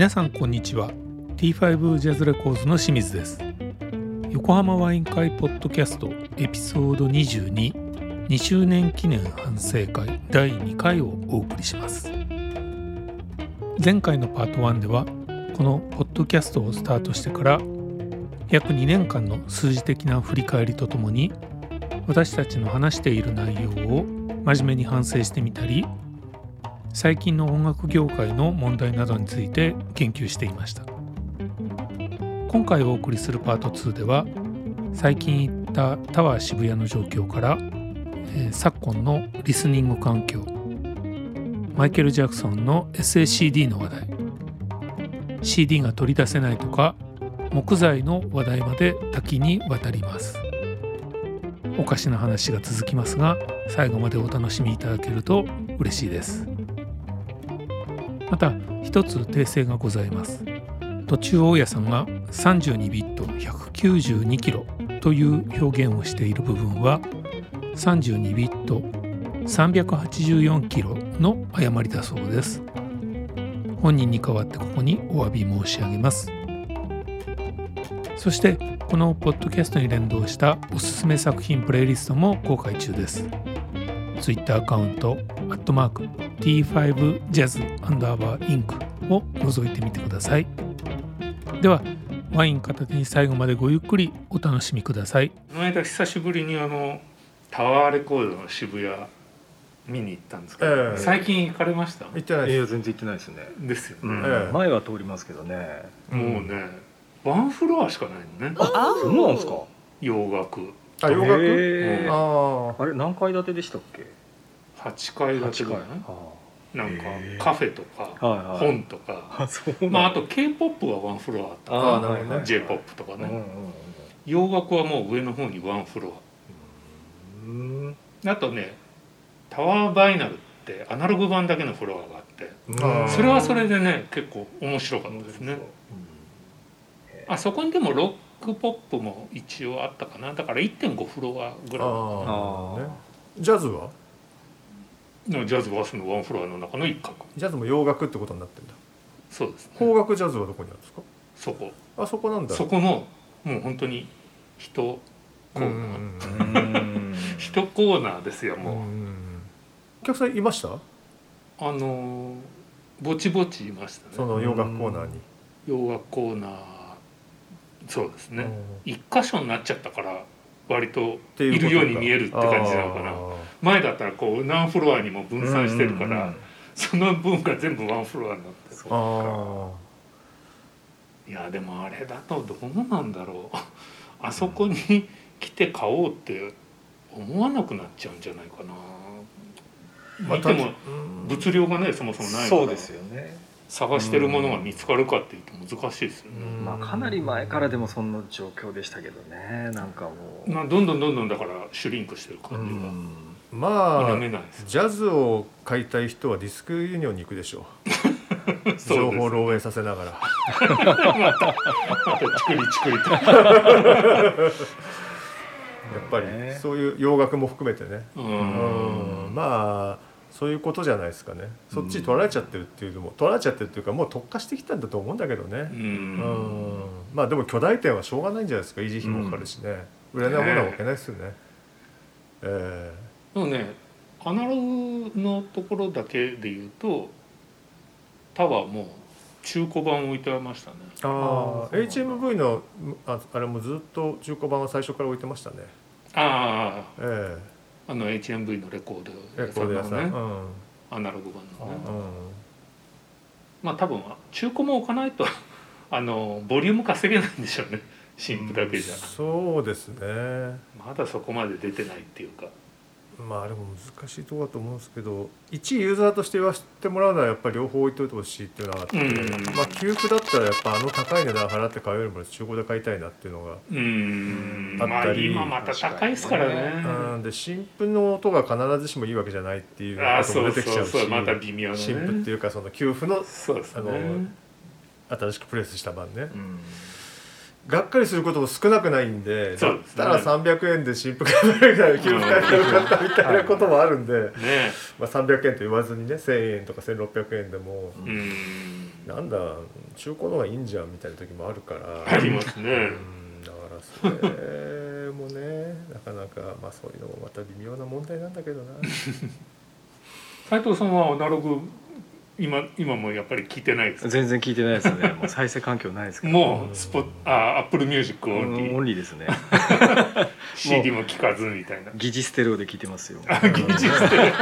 皆さんこんにちは。T5 ジャズレコーズの清水です。横浜ワイン会ポッドキャストエピソード22 2周年記念反省会第2回をお送りします。前回のパート1ではこのポッドキャストをスタートしてから約2年間の数字的な振り返りとともに私たちの話している内容を真面目に反省してみたり最近の音楽業界の問題などについて研究していました。今回お送りするパート2では最近行ったタワー渋谷の状況から、えー、昨今のリスニング環境マイケル・ジャクソンの SACD の話題 CD が取り出せないとか木材の話題まで多岐にわたります。おかしな話が続きますが最後までお楽しみいただけると嬉しいです。また一つ訂正がございます。途中大家さんが32ビット192キロという表現をしている部分は32ビット384キロの誤りだそうです。本人に代わってここにお詫び申し上げます。そしてこのポッドキャストに連動したおすすめ作品プレイリストも公開中です。Twitter アカウント、アットマーク、T5Jazz アンダーバーインクを覗いてみてください。では、ワイン片手に最後までごゆっくりお楽しみください。この間久しぶりにあのタワーレコードの渋谷見に行ったんですけど、えー、最近行かれました？行ってないです。全然行ってないですね。ですよね、うん。えー、前は通りますけどね。もうね、ワンフロアしかないのね。あそうなんですか。洋楽あ洋楽、えー、ああれ何階建てでしたっけ？8階建てぐらい？なんかカフェとか本とか、まあ、あと k p o p はワンフロアとか j p o p とかね、洋楽はもう上の方にワンフロア。あとねタワーバイナルってアナログ版だけのフロアがあって。それはそれでね結構面白かったですね。あそこにでもロックポップも一応あったかな。だから1.5フロアぐらい。ジャズは？のジャズバスのワンフロアの中の一角。ジャズも洋楽ってことになってんだ。そうです、ね、邦楽ジャズはどこにあるんですか？そこ。あそこなんだ。そこのもう本当に人コーナー。人コーナーですよもう。お客さんいました？あのぼちぼちいましたね。その洋楽コーナーに。洋楽コーナーそうですね。一箇所になっちゃったから割といるように見えるって感じなのかな。前だったらこう何フロアにも分散してるから、その分が全部ワンフロアになってる。いやでもあれだとどうなんだろう。あそこに来て買おうって思わなくなっちゃうんじゃないかな。見ても物量がねそもそもないそうですよね探してるものが見つかるかっていうと難しいですよね、まあ、かなり前からでもそんな状況でしたけどね。なんかもう、まあ、どんどんどんどんだからシュリンクしてる感じが、まあジャズを買いたい人はディスクユニオンに行くでしょう。情報漏洩させながら。またまたチクリチクリと。やっぱりそういう洋楽も含めてね。うん。まあそういうことじゃないですかね。そっち取られちゃってるっていうのも取られちゃってるっていうかもう特化してきたんだと思うんだけどね。うん。まあでも巨大店はしょうがないんじゃないですか。維持費もかかるしね、売れないものはわけないですよね。え。えー、でもねアナログのところだけで言うとタワーも中古版置いてましたね。ああ HMV のああれもずっと中古版は最初から置いてましたね。ああええあの HMV のレコード屋さんのね、うん、アナログ版のね、うん、まあ多分中古も置かないと あのボリューム稼げないんでしょうね。新譜だけじゃ、うん、そうですね。まだそこまで出てないっていうかまああれも難しいところだと思うんですけど一ユーザーとして言わせてもらうのはやっぱり両方置いといてほしいっていうのがあって、うん、まあ給付だったらやっぱあの高い値段払って買うよりも中古で買いたいなっていうのがあったり、まあ、今また高いですからね、うん、で新譜の音が必ずしもいいわけじゃないっていうことも出てきちゃうしまた微妙、ね、新譜っていうかその給付の,、ね、あの新しくプレスした版ね。うんがっかりすることも少なくないんでだったら300円で新婦買えるみたいな給付会でよかったみたいなこともあるんで、ね。まあ、300円と言わずにね1,000円とか1,600円でもなんだ中古の方がいいんじゃんみたいな時もあるから。ありますね、うん、だからそれもね なかなかまあそういうのもまた微妙な問題なんだけどな。斉藤さんはアナログ今今もやっぱり聞いてないですか？全然聞いてないですね。もう再生環境ないです もうスポあ Apple Music オンリー、オンリーですね CD も聞かずみたいな。疑似ステレオで聞いてますよ。あ技術で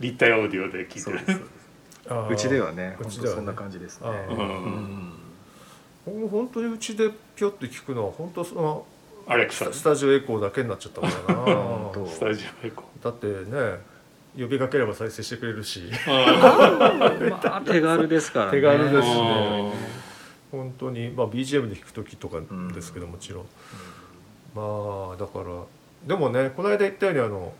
立体オ。ーディオで聞いてる。そうです。あーうちではねうちではね。本当そんな感じですね。うん。本当にうちでピョって聞くのは本当そのアレクサスタスタジオエコーだけになっちゃったからな。スタジオエコだってね呼びかければ再生してくれるし。ー。ま あ手軽ですからね。手軽ですあね。本当に。まあ BGM で弾く時とかですけどもちろん、まあだからでもねこの間言ったようにあの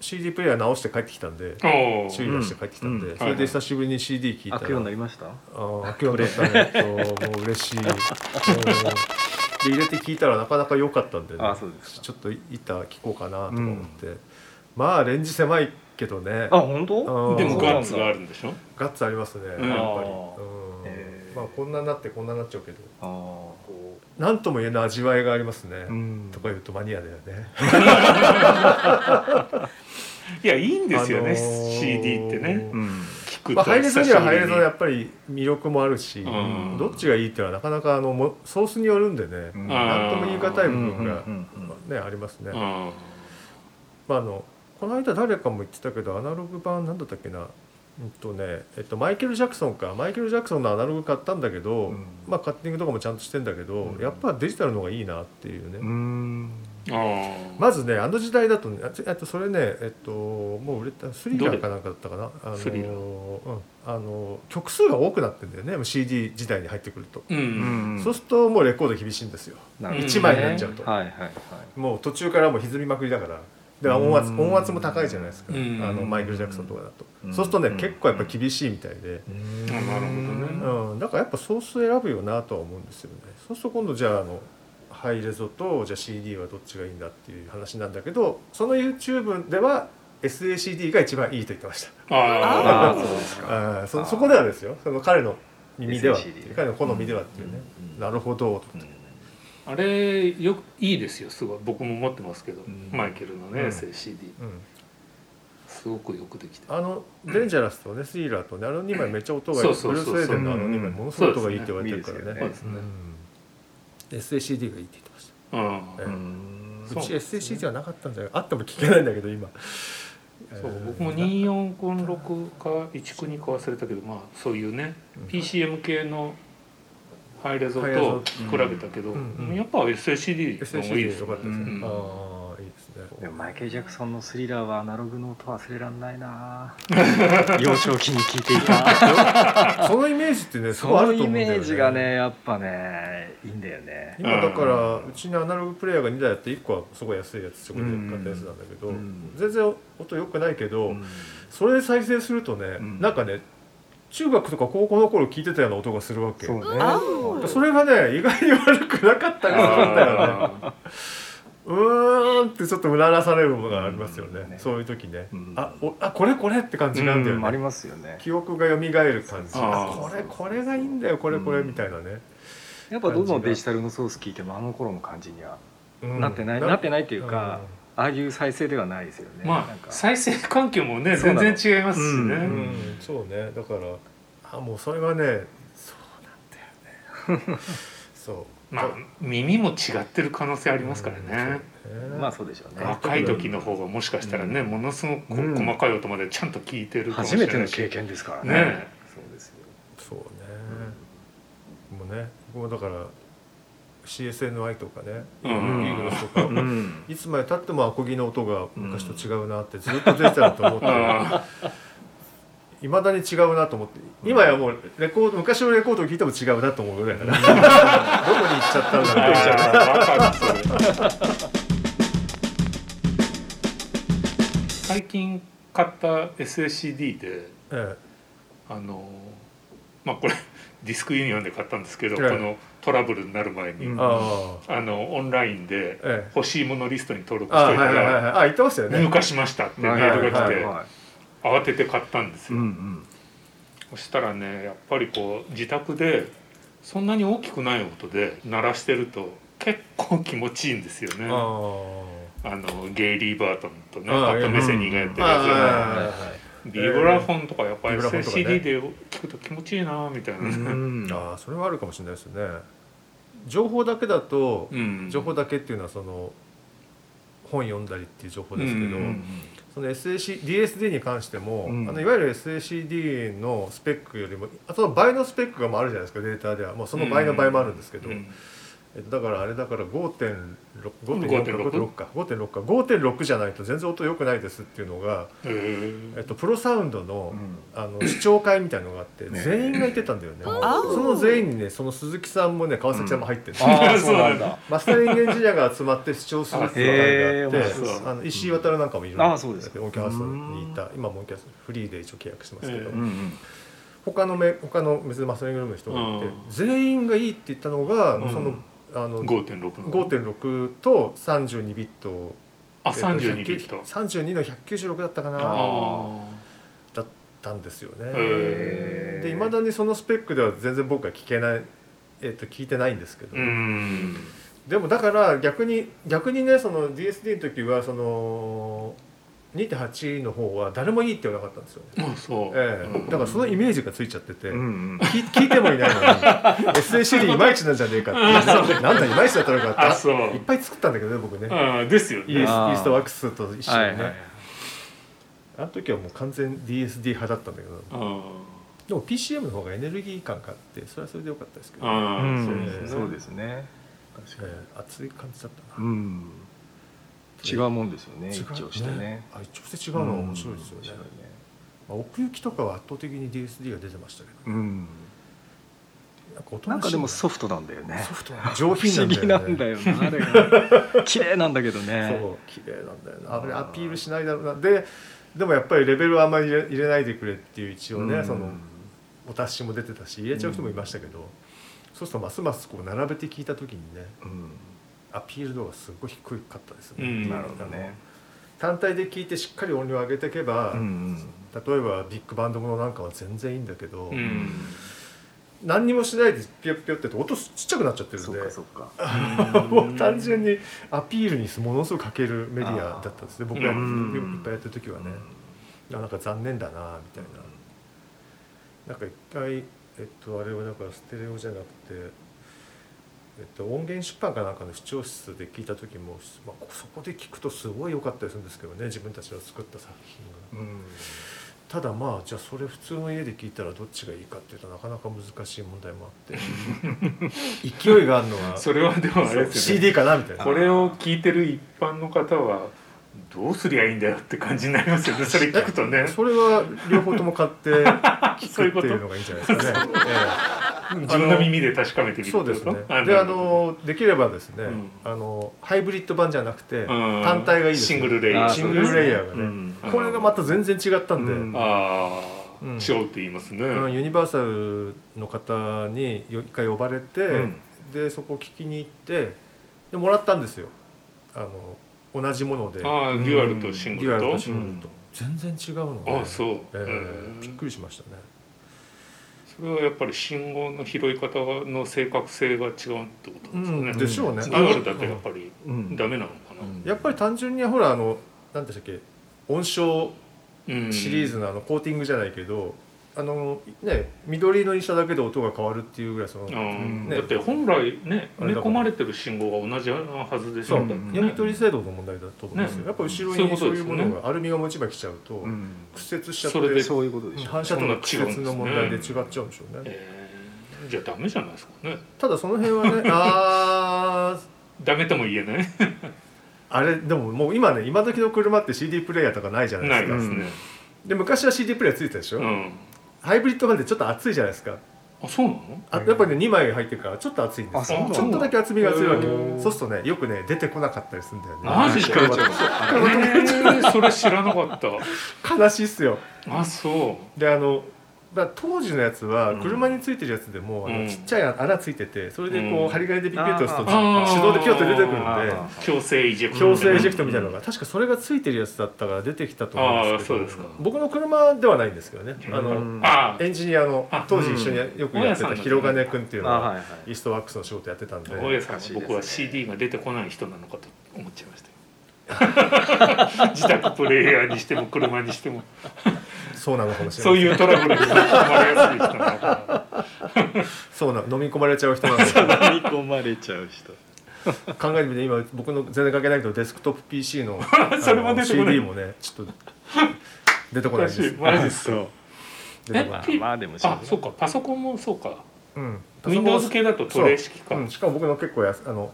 CD プレイヤー直して帰ってきたんでー。おー修理出して帰ってきたんで、うん。それで久しぶりに CD 聴いたら、開くようになりました？ああ開くようになったねともう嬉しいで入れて聞いたらなかなか良かったんで、ね、あそうでちょっと板聞こうかなとか思って、まあレンジ狭いけどね。あ本当？うん。でもガッツがあるんでしょ？ガッツありますね。やっぱり、うん。まあこんなになってこんなになっちゃうけど。あー。何とも言えない味わいがありますね、うん。とか言うとマニアだよね。いやいいんですよね、あのー。CD ってね。うん。聞くと。まあ、ハイレゾにはハイレゾのやっっぱり魅力もあるし、うん。どっちがいいっていうのはなかなかあのもソースによるんでね、うん。何とも言い難い部分が、うんうんうんね、ありますね、うんまあ、あのこの間誰かも言ってたけどアナログ版なんだったっけな？うんとねえっと、マイケル・ジャクソンか。マイケル・ジャクソンのアナログ買ったんだけど、うん。まあ、カッティングとかもちゃんとしてんだけど、うん。やっぱデジタルの方がいいなっていうね、まずねあの時代だとねああとそれねえっともう売れたスリラーかなんかだったかな？あのスリラー。うん、あの曲数が多くなってんだよね。CD 時代に入ってくると、うん、うん。そうするともうレコード厳しいんですよ。なるほど1枚になっちゃうと、はいはいはい。もう途中からもう歪みまくりだからで音圧うん音圧も高いじゃないですか、うん。あのマイケル・ジャクソンとかだと、うん。そうするとね、うん。結構やっぱ厳しいみたいで、あなるほどね。うん。だからやっぱソース選ぶよなとは思うんですよね。そうすると今度じゃああのハイレゾとじゃあ CD はどっちがいいんだっていう話なんだけどその YouTube では SACD が一番いいと言ってました。あああそうですか。あー。そそこではですよ。その彼の耳では彼の好みではっていうね、うんなるほどうんあれよくいいですよすごい。僕も持ってますけど、うん。マイケルのね、うん。SACD うん。すごくよくできてる。あのデンジャラスとねスリーラーとねあの2枚めっちゃ音がいい。ブルース・ウェーデンのあの2枚ものすごい音がいいって言われてるからね。SACD がいいって言ってました。うん。ええうち SACD はなかったんじゃない？あっても聞けないんだけど今。そう僕も2456か192か忘れたけどまあそういうね、うん。PCM 系のハイレゾと比べたけど、うん。うん。やっぱ SACD の方がいいです。よよかったですね、うん。ああいいですね。でもマイケル・ジャクソンのスリラーはアナログの音忘れらんないな。幼少期に聞いていた。そのイメージってねすそのイメージがねやっぱねいいんだよね。今だからうちにアナログプレイヤーが2台あって1個はすごい安いやつそこで買ったやつなんだけど、うん。全然音良くないけど、うん。それで再生するとね、ん。なんかね中学とか高校の頃聞いてたような音がするわけ。そうね。それがね意外に悪くなかったりするんだよね。あうーんってちょっとうならされるものがありますよね,、うん。ねそういう時ね、うん。あおあこれこれって感じなんだよね、うんありますよね。記憶が蘇る感じ。あこれこれがいいんだよ。これこれうん。みたいなね、やっぱどのデジタルのソース聞いてもあの頃の感じにはうん。なってないなってないっていうかああいう再生ではないですよね。まあなんか。再生環境もね全然違いますしね、うん。うん、そうね。だからあもうそれがねそうなんだよね。そう。まあ耳も違ってる可能性ありますからね、まあそうでしょうね。若い時の方がもしかしたらね、ものすごく細かい音までちゃんと聞いてるかもし初めての経験ですからね。ね。そうですよ。そうね、もうね僕もだから CSNI とかね、うん。イーグルスとか、うん。いつまでたってもアコギの音が昔と違うなってずっと出てたと思って。あいまだに違うなと思って。今やもうレコード昔のレコードを聴いても違うなと思うぐらいだな。どこに行っちゃったんだろう 最近買った SSCD でえ。あのまあこれディスクユニオンで買ったんですけど、ええ。このトラブルになる前に、うん。えああのオンラインでええ。欲しいものリストに登録しといたはいはいはいらはい。あ言ってましたよね。入荷しましたってメールが来て慌てて買ったんですいうんよ、うん。そしたらねやっぱりこう自宅でそんなに大きくない音で鳴らしてると結構気持ちいいんですよね。あのゲイリー・バートンとねパット・メセニーがやってるやつビブラフォンとかやっぱり SCD で聞くと気持ちいいなみたいな、ああそれはあるかもしれないですね。情報だけだと、うん、情報だけっていうのはその本読んだりっていう情報ですけど、その SAC DSD に関しても、うん、あのいわゆる SACD のスペックよりもあと倍のスペックがあるじゃないですかデータでは。もうその倍の倍もあるんですけど、うん。えっと、だからあれだから5.6か。5.6か。5.6じゃないと全然音良くないですっていうのが、えっと、プロサウンドの,、あの視聴会みたいのがあって全員が言ってたんだよね。その全員にねその鈴木さんもね川崎さんも入ってる、うん、あそうなんだ。マスタリングエンジニアが集まって視聴するっていう会があってあの石井渡なんかもいるんですけどオーキャスにいた今もオーキャスフリーで一応契約してますけど。他のめ他の別にマスタリングルームの人がいて、全員がいいって言ったのが、そのあの5.6と32ビット。あ32ビット。32の196だったかな。だったんですよね。でいまだにそのスペックでは全然僕は聞けない、えー、と聞いてないんですけど。でもだから逆に逆にねその DSD の時はその2.8の方は誰もいいって言わなかったんですよ、ね、そう、ええ、だからそのイメージがついちゃって。て、うんうん、聞聞いてもいないのに。SACD いまいちなんじゃねえかって。なんだいまいちだったのかって。いっぱい作ったんだけどね僕ね。あですよね。イーストワックスと一緒にね、はいはい、あの時はもう完全 DSD 派だったんだけど。でも PCM の方がエネルギー感があってそれはそれでよかったですけど、ね、うん、そうですね。確かに、えー、熱い感じだったな、うん違うもんですよね一応してね。あ一応して違うのは面白いですよね,、まあ、奥行きとかは圧倒的に DSD が出てましたけど、うん。なんかでもソフトなんだよね。ソフト上品なんだよね。なんだよなあれ。が綺麗なんだけどね。そう綺麗なんだよな。あれアピールしないだろうな。ででもやっぱりレベルはあんまり入れないでくれっていう一応ね、うん、そのお達しも出てたし入れちゃう人もいましたけど、うん、そうするとますますこう並べて聞いた時にね、うん、アピール度がすごい低かったですね。なるほどね。単体で聞いてしっかり音量上げていけば、うんうん、例えばビッグバンドものなんかは全然いいんだけど、うん、何にもしないでピヨピヨって音ちっちゃくなっちゃってるんで もう単純にアピールにものすごくかけるメディアだったんですね。僕がいっぱいやってる時はね、うん、なんか残念だなみたいな。なんか一回えっとあれはだからステレオじゃなくてえっと、音源出版かなんかの視聴室で聞いた時も、まあ、そこで聞くとすごい良かったりするんですけどね自分たちの作った作品が。うん、ただまあじゃあそれ普通の家で聞いたらどっちがいいかっていうとなかなか難しい問題もあって。勢いがあるのはそれはでもあれですよ、ね、CD かなみたいな。これを聞いてる一般の方はどうすりゃいいんだよって感じになりますよね。それ聞くとね。それは両方とも買って聞くっていうのがいいんじゃないですかね。ええ自分の耳で確かめてみるそうですね。であのできればですね、あのハイブリッド版じゃなくて、単体がいいです、シングルレイヤー。シングルレイヤーがね、これがまた全然違ったんで、ああ違うって言いますね、ユニバーサルの方に一回呼ばれて、でそこ聞きに行ってでもらったんですよ。あの同じもので。ああデュアルとシングルと、デュアルとシングルと。全然違うので。あそう、えー、びっくりしましたねそれはやっぱり信号の拾い方の正確性が違うってことですね。うん、でしょうね。デュアルだとやっぱりダメなのかな。うん、やっぱり単純にほらあの何でしたっけ音章シリーズのあのコーティングじゃないけど、あのね緑色にしただけで音が変わるっていうぐらいその、ね、だって本来ね埋め込まれてる信号が同じはずですよね。読み取り精度の問題だと思うんですよ、ね、やっぱ後ろにそういうものがアルミが持ち巻きちゃうと、屈折しちゃってそれでそういうことでしょ反射とか屈折の問題で違っちゃうんでしょうね、えー、じゃあダメじゃないですかね。ただその辺はね ああダメとも言えない。あれでももう今ね今時の車って CD プレイヤーとかないじゃないですか、ね、で昔は CD プレイヤーついてたでしょ、うんハイブリッド版でちょっと熱いじゃないですか。あそうなの？あやっぱりね2枚入ってるからちょっと熱いんですよ。ちょっとだけ厚みが強いわけ。そうするとねよくね出てこなかったりするんだよね。マジか。それ知らなかった。悲しいっすよ。あそう。であのだ当時のやつは車についてるやつでも、あのちっちゃい穴ついててそれでこう、針金でピッピッと押すと手動でピョッと出てくるんで強制エジェクト強制エジェクトみたいなのが確かそれがついてるやつだったから出てきたと思うんですけど僕の車ではないんですけどね。あのエンジニアの当時一緒によくやってた広金君っていうのはイーストワックスの仕事やってたんで。僕は CD が出てこない人なのかと思っちゃいました 自宅プレイヤーにしても車にしてもそうなのかもしれないそういうトラブルに飲み込まれやすい人なのかそうな飲み込まれちゃう人なんで。飲み込まれちゃう人。考えてみて今僕の全然関係ないけどデスクトップ PC の それも出てこない。CD もねちょっと出てこないです。マジですか？え？まあでもあそうか。パソコンもそうか。うん。Windows 系だとトレー式か、うん、しかも僕の結構やあの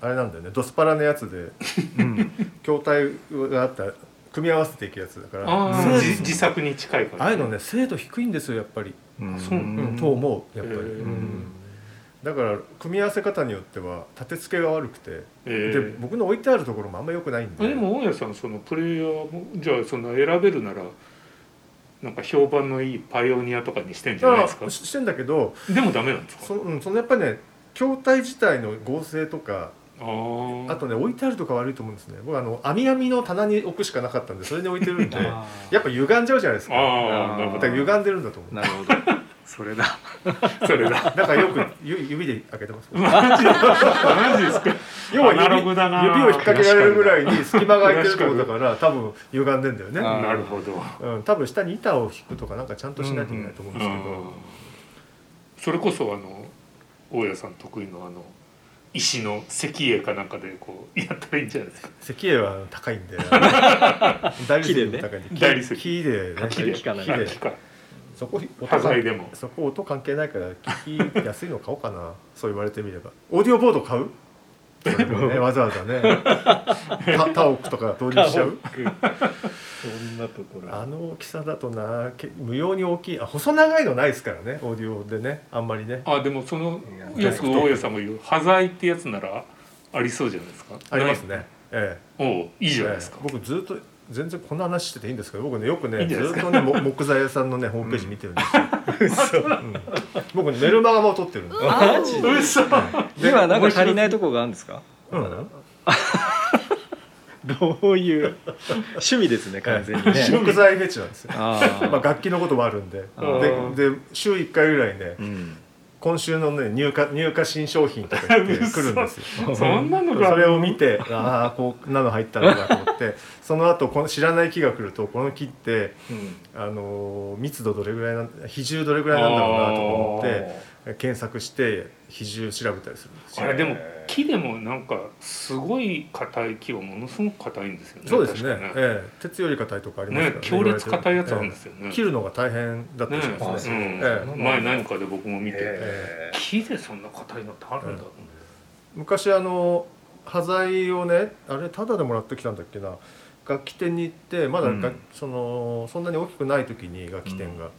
あれなんだよね。ドスパラのやつで、うん、筐体があった組み合わせていくやつだから。自作に近いああいうのね精度低いんですよやっぱり、うん、そう、うん、と思うやっぱり、うん。だから組み合わせ方によっては立て付けが悪くて、えー、で僕の置いてあるところもあんまよくないんで。でも大家さんそのプレイヤーもじゃあその選べるならなんか評判のいいパイオニアとかにしてんじゃないですか？してんだけどでもダメなんですか？そ,、うん、そのやっぱりね筐体自体の合成とかあとね置いてあるとか悪いと思うんですね。僕あの網網の棚に置くしかなかったんでそれに置いてるんでやっぱ歪んじゃうじゃないですか。あだから歪んでるんだと思う。なるほど。それだ。それだ。だからよく指で開けてます。マジマジですか？要は指指を引っ掛けられるぐらいに隙間が空いてるってことだから多分歪んでんだよね。なるほど、うん、多分下に板を引くとかなんかちゃんとしないといけないと思うんですけど、うんうん、それこそあの大家さん得意のあの石の石英かなんかでこうやったらいいんじゃないですか。石英は高いんで。大理石で高いんで。大理石。木でね。木で木でそこ音でも。そこ音関係ないから聞きやすいの買おうかな。そう言われてみれば。オーディオボード買う？ね、わざわざね。タオクとか導入しちゃう？そんなところ。あの大きさだとな無用に大きいあ細長いのないですからねオーディオでね。あんまりね。あでもそのよく大家さんも言う端材ってやつならありそうじゃないですか。ありますね。ええ。おいいじゃないですか、ええ、僕ずっと全然こんな話してていいんですけど僕ねよくねずっとね木材屋さんのねホームページ見てるんですよ、う。ん、僕メルマガも撮ってるんですマジで？今なんか足りないとこがあるんですか、うん、どういう？趣味ですね完全にね。木材フェチなんですよ。あ、まあ、楽器のこともあるんで。でで週1回ぐらいね、うん、今週のね入荷入荷新商品とか言ってくるんですよ。そんなのそれを見てああこんなの入ったのかと思って。その後この知らない木が来るとこの木って、うん、あの密度どれぐらいなん比重どれぐらいなんだろうなと思って検索して比重調べたりするんですよ。あれでも木でもなんかすごい硬い木はものすごく硬いんですよね。そうですね。ね、ええ、鉄より硬いとかありますからね。強烈硬いやつあるんですよね、ええ、切るのが大変だったりしますね、ね。ええ、前何かで僕も見て、ええ、木でそんな硬いのってあるんだ、昔あの端材をねあれタダでもらってきたんだっけな。楽器店に行ってまだ、うん、そのそんなに大きくない時に楽器店が。うん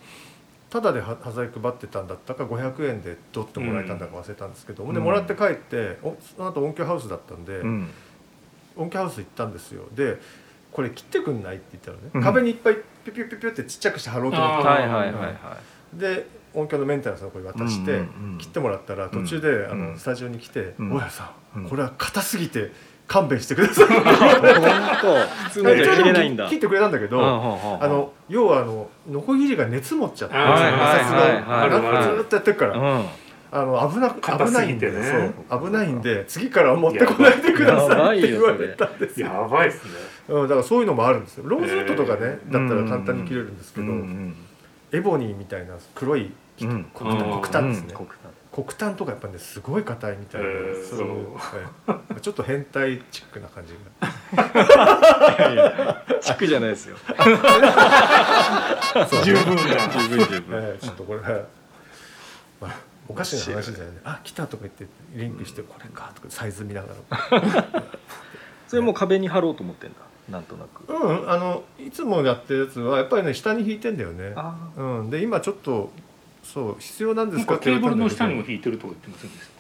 ただで端材配ってたんだったか500円でドッともらえたんだか忘れたんですけど、うん、でもらって帰ってその後音響ハウスだったんで、うん、音響ハウス行ったんですよ。でこれ切ってくんないって言ったらね、うん、壁にいっぱいピュピュピュピュってちっちゃくして貼ろうと思って、はいはいはいはい、で音響のメンテナンスの子に渡して、切ってもらったら途中で、あのスタジオに来て「大家さん。これは硬すぎて勘弁してください。普通のじゃ切れないんだ。切ってくれたんだけど、あの要はあのノコギリが熱持っちゃって摩擦がずっとやってるから。あの危な危ないんで、ね、危ないんで次から持ってこないでくださいって言われたんですよ。やばいですね。うん、だからそういうのもあるんですよ。ローズウッドとかね、だったら簡単に切れるんですけど、エボニーみたいな黒い黒炭ですね。黒炭とかやっぱねすごい硬いみたいな、えー、そう、ちょっと変態チックな感じが。チックじゃないですよ。十分だ。十分十分、えー、ちょっとこれ、まあ、おかしな話だよね。あ来たとか言ってリンクしてこれかとかサイズ見ながら。それも壁に貼ろうと思ってんだなんとなく。うんあのいつもやってるやつはやっぱりね下に引いてんだよね。うん、で今ちょっとそう必要なんですか？ケーブルの下にも引いてるとか言ってませんでした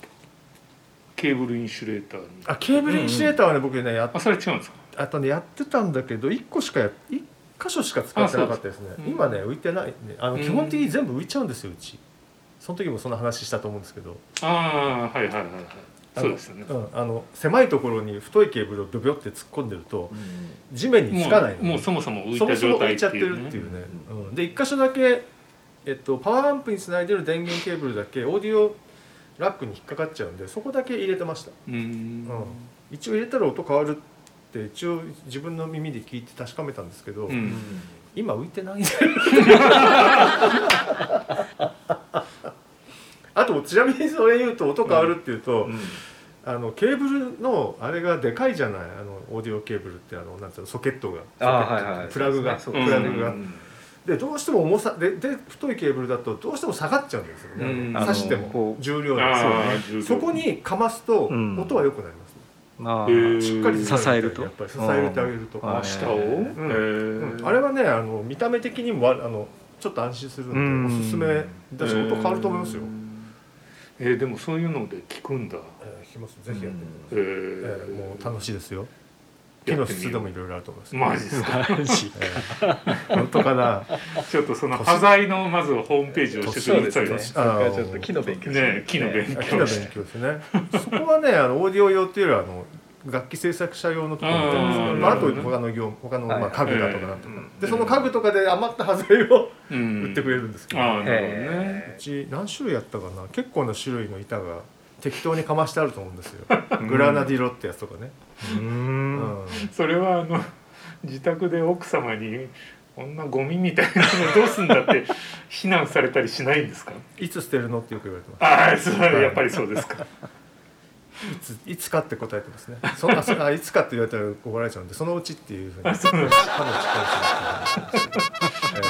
ケーブルインシュレーターに。あケーブルインシュレーターはね、僕ねやっあそれ違うんですか？あとねやってたんだけど1個しかや1箇所しか使ってなかったですね。あそうです今ね浮いてないね。あのうん。基本的に全部浮いちゃうんですようち。その時もその話したと思うんですけど。ああはいはいはいはい。そうですよね。うん、あの狭いところに太いケーブルをドビョって突っ込んでるとうん。地面につかないのもうもうそもそも浮いそもた状態そも浮いちゃっいうねっててるっていうね、うん、で一箇所だけ、えっと、パワーアンプにつないでる電源ケーブルだけオーディオラックに引っかかっちゃうんでそこだけ入れてました、うーん。うん、一応入れたら音変わるって一応自分の耳で聞いて確かめたんですけど、うん。今浮いてない。んだよあとちなみにそれ言うと音変わるっていうと、うん。あのケーブルのあれがでかいじゃない？あのオーディオケーブルってあのなんつうのソケットが。はいはいプラグが、そうプラグが、うんでどうしても重さでで太いケーブルだとどうしても下がっちゃうんですよね、うん。刺してもう。重量でそこにかますとうん。音は良くなります、まあしっかり支えると？やっぱり支えてあげると、うん。あ下を、うん。あれはねあの見た目的にもあのちょっと安心するんでおすすめだし音変わると思いますよ、えーでもそういうので聞くんだ。えー、聞きます。ぜひやってみてえください、ー。えーもう楽しいですよ木の質でもいろいろあると思います、マジですか。本当かな？ちょっとその端材のまずホームページを教えてくだですさいねちょっと木の勉強ね木の勉強。あ木の勉強ですね。そこはねあのオーディオ用っていうよりはあの楽器制作者用のところみたいでまあ、あと他の業他の、まあ、はい。家具だとかなんとか、うん。でその家具とかで余った端材をうん売ってくれるんですけど、ああなるほどね。へうち何種類やったかな？結構な種類の板が適当にかましてあると思うんですよ。グラナディロってやつとかね、ううん。んそれはあの自宅で奥様にこんなゴミみたいなのどうすんだって非難されたりしないんですか？いつ捨てるの？ってよく言われてます。ああそうやっぱりそうですか。い。ついつかって答えてますね。そあそあいつかって言われたら怒られちゃうんでそのうちっていうふうにあそうなんだ。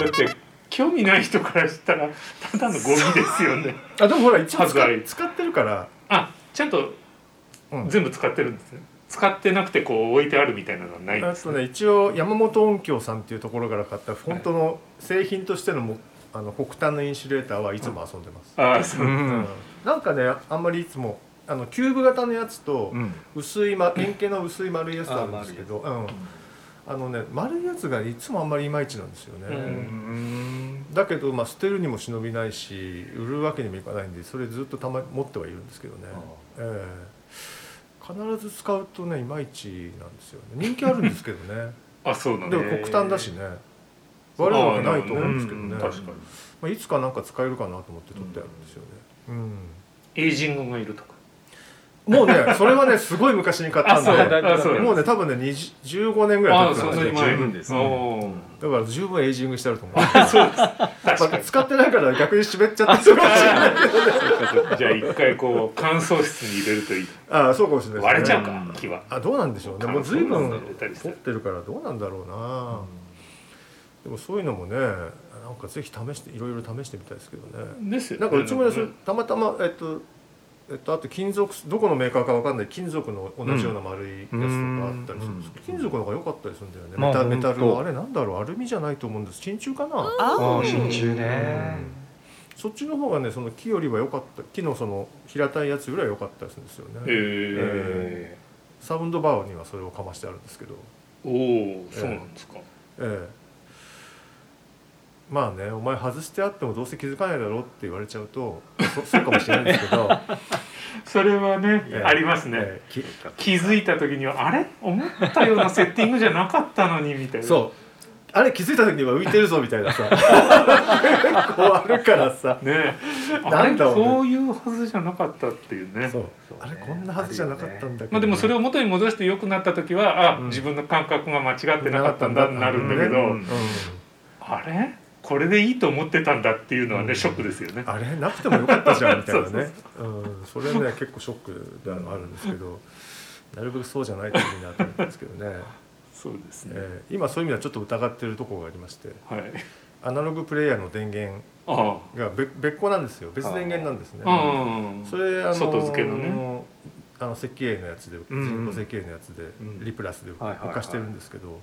って興味ない人からしたらただのゴミですよね。あでもほら一応使使ってるから、あちゃんとうん。全部使ってるんですね使ってなくてこう置いてあるみたいなのはないんですね。一応山本音響さんっていうところから買った本当の製品としてのもあの北端のインシュレーターはいつも遊んでます、ああそう、うん。なんかねあんまりいつもあのキューブ型のやつとうん。薄い、ま、円形の薄い丸いやつあるんですけどうん。あのね丸いやつがいつもあんまりいまいちなんですよね、うん。だけど、まあ、捨てるにも忍びないし売るわけにもいかないんでそれずっとたま持ってはいるんですけどね、ええ必ず使うとねいまいちなんですよね。人気あるんですけどね。あそうなんでだも北端だしね。悪いわけないと思うんですけどね。うん確かに。まあ、いつかなんか使えるかなと思って取ってあるんですよね、うん。エイジングがいるとかもうねそれはねすごい昔に買ったんでもうね多分ね20 15年ぐらい経ってんですだから十分エイジングしてあると思う。そうです使ってないから逆に湿っちゃってるかもしれない。にじゃあ一回こう乾燥室に入れるといい。ああそうかもしれない割れちゃうか木は。あどうなんでしょうね。もう随分取ってるからどうなんだろうな、でもそういうのもねなんかぜひ試していろいろ試してみたいですけどね。ですよなんかうちもたまたまえっとえっとあと金属どこのメーカーかわかんない。金属の同じような丸いやつとかあったりするんですけど、金属の方が良かったりするんだよね、まあメタメタルのあれなんだろうアルミじゃないと思うんです。真鍮かな、あああ真鍮うね。んそっちの方がねその木よりは良かった木のその平たいやつよりは良かったりするんですよね、えサウンドバーにはそれをかましてあるんですけど。ー、おおそうなんですか、ええまあねお前外してあってもどうせ気づかないだろうって言われちゃうとそ そうかもしれないんですけど、それはね、ええ。ありますね、ええ。き気づいた時にはあれ？思ったようなセッティングじゃなかったのにみたいな。そう。あれ気づいた時には浮いてるぞみたいなさ。結構あるからさ。ねなんだろうね。こういうはずじゃなかったっていうね。そう。あれこんなはずじゃなかったんだけど、まあでもそれを元に戻して良くなった時はあ、うん自分の感覚が間違ってなかったんだってなるんだけど、うん。あれ？これでいいと思ってたんだっていうのはね、うん。ショックですよね。あれ？なくてもよかったじゃんみたいなね。うん。それね結構ショックではあるんですけど。なるべくそうじゃないといいなと思うんですけどね、そうですね。えー今そういう意味ではちょっと疑ってるところがありまして。はい。アナログプレイヤーの電源あが別別個なんですよ。別電源なんですね。あ。うん。それあの外付けのね。あの石英のやつでん。人工石英のやつでん。リプラスではいはいはい。浮かしてるんですけど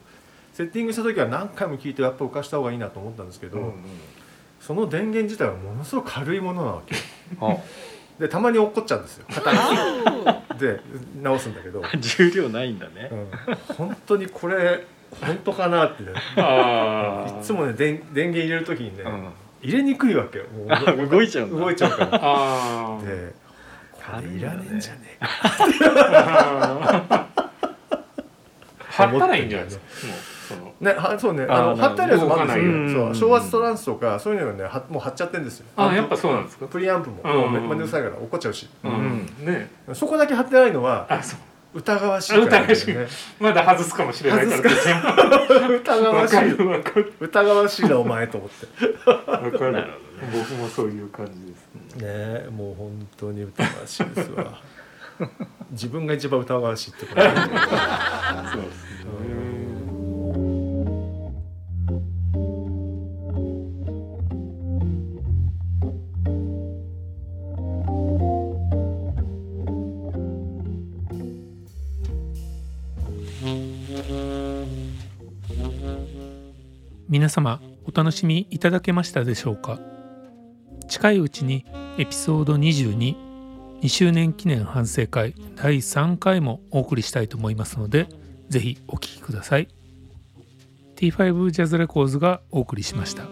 セッティングした時は何回も聞いてやっぱ浮かした方がいいなと思ったんですけど、うんうん。その電源自体はものすごく軽いものなわけ。あ。でたまに落っこっちゃうんですよ。片 あで直すんだけど、重量ないんだね。うん、本当にこれ本当かなって。ねあいつもね電電源入れる時にね、うん。入れにくいわけよ。動いちゃう動いちゃうから。でこれいらねえんじゃねえか。貼ったらいいんじゃないですかその。ねはそうねあの貼ってあるやつもあるんですよ。そう昭和ストランスとかそういうのがねはもう貼っちゃってるんですよ。あやっぱそうなんですか？プリアンプも。うんもうめめんどくさいから怒っちゃうし、うん。ね。そこだけ貼ってないのはあそう。疑わしいから、ね、疑わしい。まだ外すかもしれないから 疑わしい。疑わしいなお前と思って。わかる。僕もそういう感じです。ねえもう本当に疑わしいですわ。自分が一番疑わしいってこと そうですね皆様お楽しみいただけましたでしょうか？近いうちにエピソード222周年記念反省会第3回もお送りしたいと思いますのでぜひお聴きください。T5 ジャズレコーズがお送りしました。